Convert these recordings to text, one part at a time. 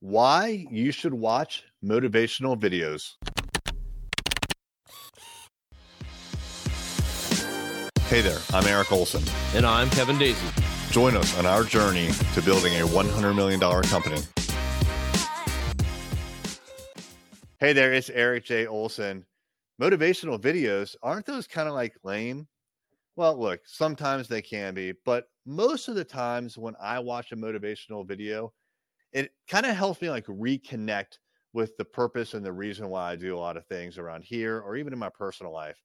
Why you should watch motivational videos. Hey there, I'm Eric Olson. And I'm Kevin Daisey. Join us on our journey to building a $100 million company. Hey there, it's Eric J. Olson. Motivational videos, aren't those kind of like lame? Well, look, sometimes they can be, but most of the times when I watch a motivational video, it kind of helps me like reconnect with the purpose and the reason why I do a lot of things around here or even in my personal life.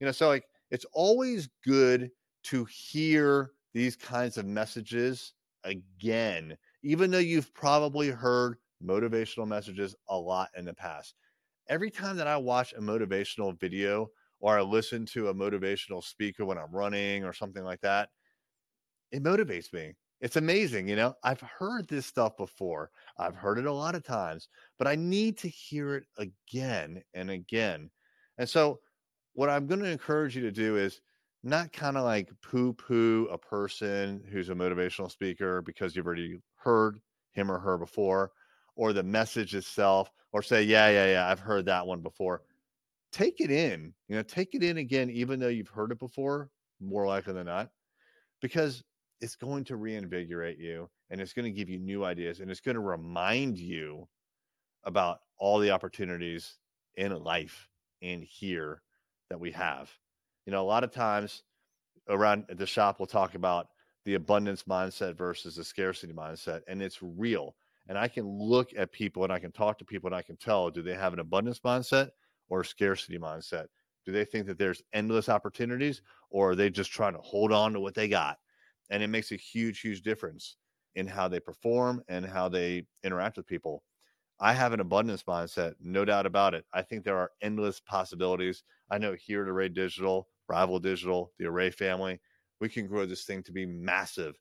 You know, so like it's always good to hear these kinds of messages again, even though you've probably heard motivational messages a lot in the past. Every time that I watch a motivational video or I listen to a motivational speaker when I'm running or something like that, it motivates me it's amazing, you know. I've heard this stuff before. I've heard it a lot of times, but I need to hear it again and again. And so what I'm going to encourage you to do is not kind of like poo poo a person who's a motivational speaker because you've already heard him or her before, or the message itself, or say, yeah, yeah, yeah, I've heard that one before. Take it in, you know, take it in again, even though you've heard it before, more likely than not, because it's going to reinvigorate you and it's going to give you new ideas and it's going to remind you about all the opportunities in life and here that we have. You know, a lot of times around the shop, we'll talk about the abundance mindset versus the scarcity mindset, and it's real. And I can look at people and I can talk to people and I can tell do they have an abundance mindset or a scarcity mindset? Do they think that there's endless opportunities or are they just trying to hold on to what they got? And it makes a huge huge difference in how they perform and how they interact with people. I have an abundance mindset no doubt about it. I think there are endless possibilities. I know here at array digital rival digital the array family we can grow this thing to be massive.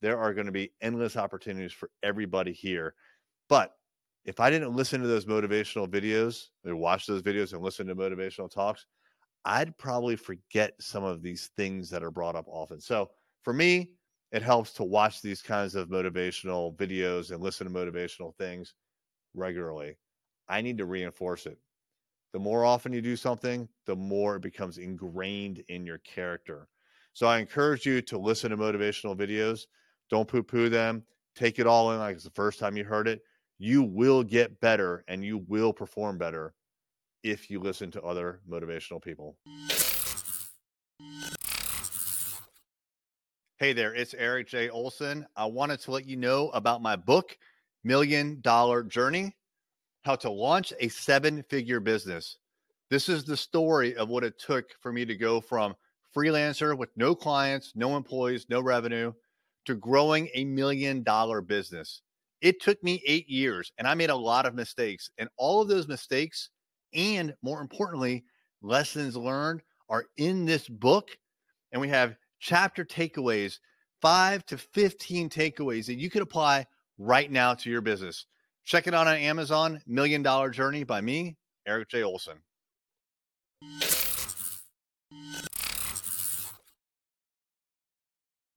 There are going to be endless opportunities for everybody here. But if i didn't listen to those motivational videos or watch those videos and listen to motivational talks i'd probably forget some of these things that are brought up often. So for me, it helps to watch these kinds of motivational videos and listen to motivational things regularly. I need to reinforce it. The more often you do something, the more it becomes ingrained in your character. So I encourage you to listen to motivational videos. Don't poo poo them. Take it all in like it's the first time you heard it. You will get better and you will perform better if you listen to other motivational people. Hey there, it's Eric J. Olson. I wanted to let you know about my book, Million Dollar Journey How to Launch a Seven Figure Business. This is the story of what it took for me to go from freelancer with no clients, no employees, no revenue to growing a million dollar business. It took me eight years and I made a lot of mistakes. And all of those mistakes, and more importantly, lessons learned, are in this book. And we have chapter takeaways, five to 15 takeaways that you could apply right now to your business. Check it out on Amazon, Million Dollar Journey by me, Eric J. Olson.